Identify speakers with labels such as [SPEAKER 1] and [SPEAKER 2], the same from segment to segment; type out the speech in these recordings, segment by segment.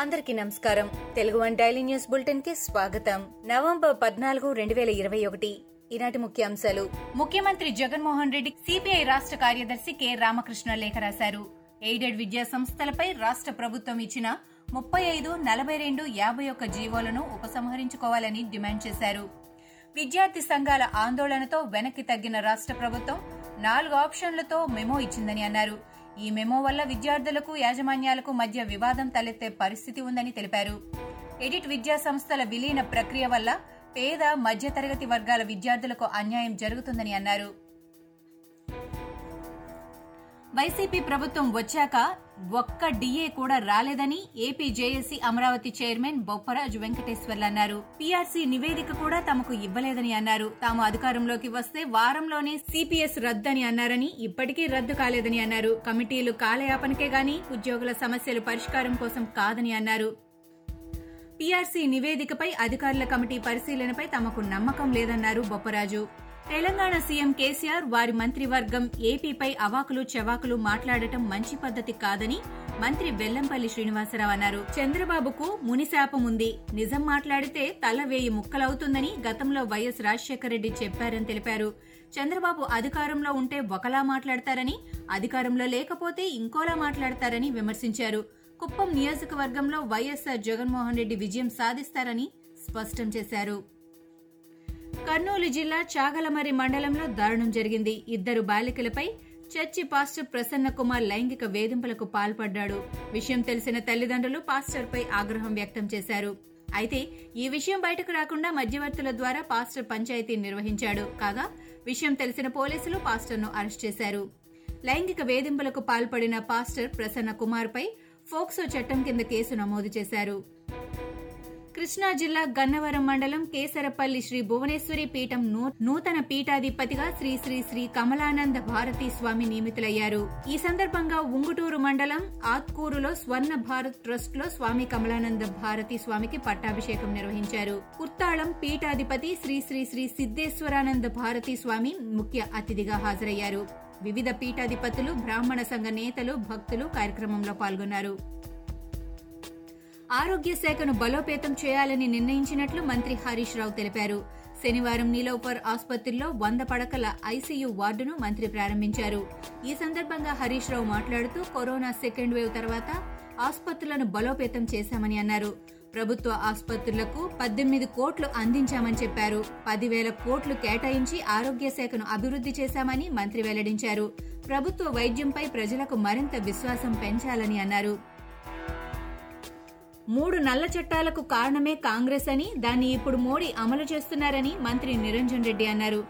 [SPEAKER 1] అందరికీ నమస్కారం. Telugu one daily news బులెటిన్కి స్వాగతం. నవంబర్ పద్నాలుగు రెండు వేల ఇరవై ఒకటి. ఈనాటి ముఖ్యాంశాలు. ముఖ్యమంత్రి జగన్మోహన్ రెడ్డి సిపిఐ రాష్ట్ర కార్యదర్శి కె. రామకృష్ణ లేఖ రాశారు. ఎయిడెడ్ విద్యా సంస్థలపై రాష్ట్ర ప్రభుత్వం ఇచ్చిన ముప్పై ఐదు నలభై రెండు యాభై ఒక్క జీవోలను ఉపసంహరించుకోవాలని డిమాండ్ చేశారు. విద్యార్థి సంఘాల ఆందోళనతో వెనక్కి తగ్గిన రాష్ట్ర ప్రభుత్వం నాలుగు ఆప్షన్లతో మెమో ఇచ్చిందని అన్నారు. ఈ మెమో వల్ల విద్యార్థులకు యాజమాన్యాలకు మధ్య వివాదం తలెత్తే పరిస్థితి ఉందని తెలిపారు. ఎడిట్ విద్యా సంస్థల విలీన ప్రక్రియ వల్ల పేద మధ్యతరగతి వర్గాల విద్యార్థులకు అన్యాయం జరుగుతుందని అన్నారు. వైసీపీ ప్రభుత్వం వచ్చాక ఒక్క డిఏ కూడా రాలేదని AP JAC Amaravati chairman Bopparaju Venkateswarlu అన్నారు. పీఆర్సీ నివేదిక కూడా తమకు ఇవ్వలేదని అన్నారు. తాము అధికారంలోకి వస్తే వారంలోనే సిపిఎస్ రద్దని అన్నారని ఇప్పటికీ రద్దు కాలేదని అన్నారు. కమిటీలు కాలయాపనకే గాని ఉద్యోగుల సమస్యలు పరిష్కారం కోసం కాదని అన్నారు. పీఆర్సీ నివేదికపై అధికారుల కమిటీ పరిశీలనపై తమకు నమ్మకం లేదన్నారు బొప్పరాజు. తెలంగాణ సీఎం కేసీఆర్ వారి మంత్రివర్గం ఏపీపై అవాకులు చెవాకులు మాట్లాడటం మంచి పద్ధతి కాదని మంత్రి వెల్లంపల్లి శ్రీనివాసరావు అన్నారు. చంద్రబాబుకు మునిశాపం ఉంది. నిజం మాట్లాడితే తల వేయి ముక్కలవుతుందని గతంలో వైఎస్ రాజశేఖర రెడ్డి చెప్పారని తెలిపారు. చంద్రబాబు అధికారంలో ఉంటే ఒకలా మాట్లాడతారని అధికారంలో లేకపోతే ఇంకోలా మాట్లాడతారని విమర్శించారు. కుప్పం నియోజకవర్గంలో వైఎస్సార్ జగన్మోహన్ రెడ్డి విజయం సాధిస్తారని స్పష్టం చేశారు. కర్నూలు జిల్లా చాగలమరి మండలంలో దారుణం జరిగింది. ఇద్దరు బాలికలపై చర్చి పాస్టర్ ప్రసన్న కుమార్ లైంగిక వేధింపులకు పాల్పడ్డాడు. విషయం తెలిసిన తల్లిదండ్రులు పాస్టర్పై ఆగ్రహం వ్యక్తం చేశారు. అయితే ఈ విషయం బయటకు రాకుండా మధ్యవర్తుల ద్వారా పాస్టర్ పంచాయతీ నిర్వహించాడు. కాగా విషయం తెలిసిన పోలీసులు పాస్టర్ను అరెస్ట్ చేశారు. లైంగిక వేధింపులకు పాల్పడిన పాస్టర్ ప్రసన్న కుమార్పై ఫోక్సో చట్టం కింద కేసు నమోదు చేశారు. కృష్ణా జిల్లా గన్నవరం మండలం కేసరపల్లి శ్రీ భువనేశ్వరి పీఠం నూ- నూతన పీఠాధిపతిగా శ్రీ శ్రీ శ్రీ కమలానంద భారతీ స్వామి నియమితులయ్యారు. ఈ సందర్భంగా ఉంగుటూరు మండలం ఆత్కూరులో స్వర్ణ భారత్ ట్రస్ట్లో స్వామి కమలానంద భారతీ స్వామికి పట్టాభిషేకం నిర్వహించారు. కుర్తాళం పీఠాధిపతి శ్రీ శ్రీ శ్రీ సిద్దేశ్వరానంద భారతీ స్వామి ముఖ్య అతిథిగా హాజరయ్యారు. వివిధ పీఠాధిపతులు బ్రాహ్మణ సంఘ నేతలు భక్తులు కార్యక్రమంలో పాల్గొన్నారు. ఆరోగ్య శాఖను బలోపేతం చేయాలని నిర్ణయించినట్లు మంత్రి హరీష్ రావు తెలిపారు. శనివారం నీలోఫర్ ఆసుపత్రిలో వంద పడకల ఐసీయూ వార్డును మంత్రి ప్రారంభించారు. ఈ సందర్భంగా హరీష్ రావు మాట్లాడుతూ కరోనా సెకండ్ వేవ్ తర్వాత ఆసుపత్రులను బలోపేతం చేశామని అన్నారు. ప్రభుత్వ ఆసుపత్రులకు పద్దెనిమిది కోట్లు అందించామని చెప్పారు. పదివేల కోట్లు కేటాయించి ఆరోగ్య శాఖను అభివృద్ధి చేశామని మంత్రి వెల్లడించారు. ప్రభుత్వ వైద్యంపై ప్రజలకు మరింత విశ్వాసం పెంచాలని అన్నారు. మూడు నల్ల చట్టాలకు కారణమే కాంగ్రెస్ అని దాన్ని ఇప్పుడు మోడీ అమలు చేస్తున్నారని మంత్రి నిరంజన్ రెడ్డి అన్నారు.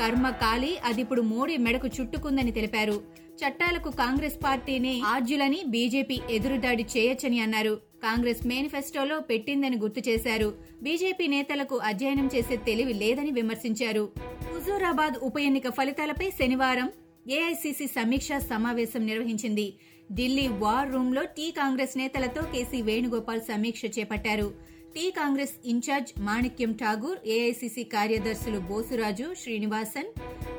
[SPEAKER 1] కర్మ కాలి అదిప్పుడు మోడీ మెడకు చుట్టుకుందని తెలిపారు. చట్టాలకు కాంగ్రెస్ పార్టీనే ఆర్జులని బీజేపీ ఎదురుదాడి చేయొచ్చని అన్నారు. కాంగ్రెస్ మేనిఫెస్టోలో పెట్టిందని గుర్తు చేశారు. బీజేపీ నేతలకు అధ్యయనం చేసే తెలివి లేదని విమర్శించారు. హుజూరాబాద్ ఉప ఎన్నిక ఫలితాలపై శనివారం ఏఐసీసీ సమీక్షా సమావేశం నిర్వహించింది. ఢిల్లీ వార్ రూమ్లో టీ కాంగ్రెస్ నేతలతో కేసీ వేణుగోపాల్ సమీక్ష చేపట్టారు. T Congress incharge Manickam Tagore AICC కార్యదర్శులు బోసురాజు శ్రీనివాసన్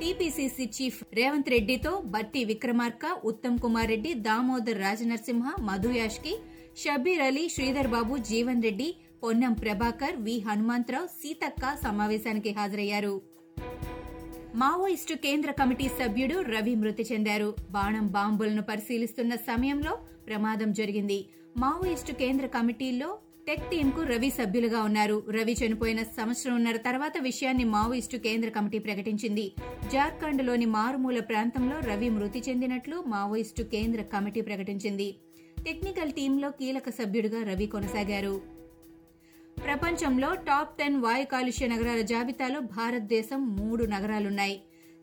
[SPEAKER 1] టీపీసీసీ చీఫ్ రేవంత్ రెడ్డితో బట్టి విక్రమార్క ఉత్తమ్ కుమార్ రెడ్డి దామోదర్ రాజనరసింహ మధుయాష్కి షబీర్ అలీ శ్రీధర్ బాబు జీవన్ రెడ్డి పొన్నం ప్రభాకర్ వి హనుమంతరావు సీతక్క సమావేశానికి హాజరయ్యారు. మావోయిస్టు కేంద్ర కమిటీ సభ్యుడు రవి మృతి చెందారు. బాణం బాంబులను పరిశీలిస్తున్న సమయంలో ప్రమాదం జరిగింది. మావోయిస్టు కేంద్ర కమిటీలో టెక్ టీమ్కు రవి సభ్యులుగా ఉన్నారు. రవి చనిపోయిన సంవత్సరంన్నర తర్వాత విషయాన్ని మావోయిస్టు కేంద్ర కమిటీ ప్రకటించింది. జార్ఖండ్లోని మారుమూల ప్రాంతంలో రవి మృతి చెందినట్లు మావోయిస్టు కేంద్ర కమిటీ ప్రకటించింది. టెక్నికల్ టీంలో కీలక సభ్యుడిగా రవి కొనసాగారు. ప్రపంచంలో టాప్ టెన్ వాయు కాలుష్య నగరాల జాబితాలో భారతదేశం మూడు నగరాలున్నాయి.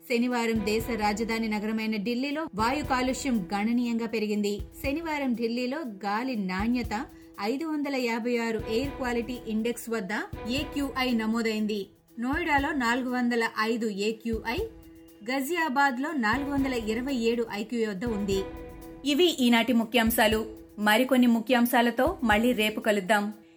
[SPEAKER 1] శనివారం దేశ రాజధాని నగరమైన ఢిల్లీలో వాయు కాలుష్యం గణనీయంగా పెరిగింది. శనివారం ఢిల్లీలో గాలి నాణ్యత ఐదు వందల యాభై ఆరు ఎయిర్ క్వాలిటీ ఇండెక్స్ వద్ద ఏక్యూఐ నమోదైంది. నోయిడాలో నాలుగు వందల ఐదు ఏక్యూఐ గజియాబాద్లో నాలుగు వందల ఇరవై ఏడు ఐక్యూ వద్ద ఉంది. ఇవి ఈనాటి ముఖ్యాంశాలు. మరికొన్ని ముఖ్యాంశాలతో మళ్ళీ రేపు కలుద్దాం.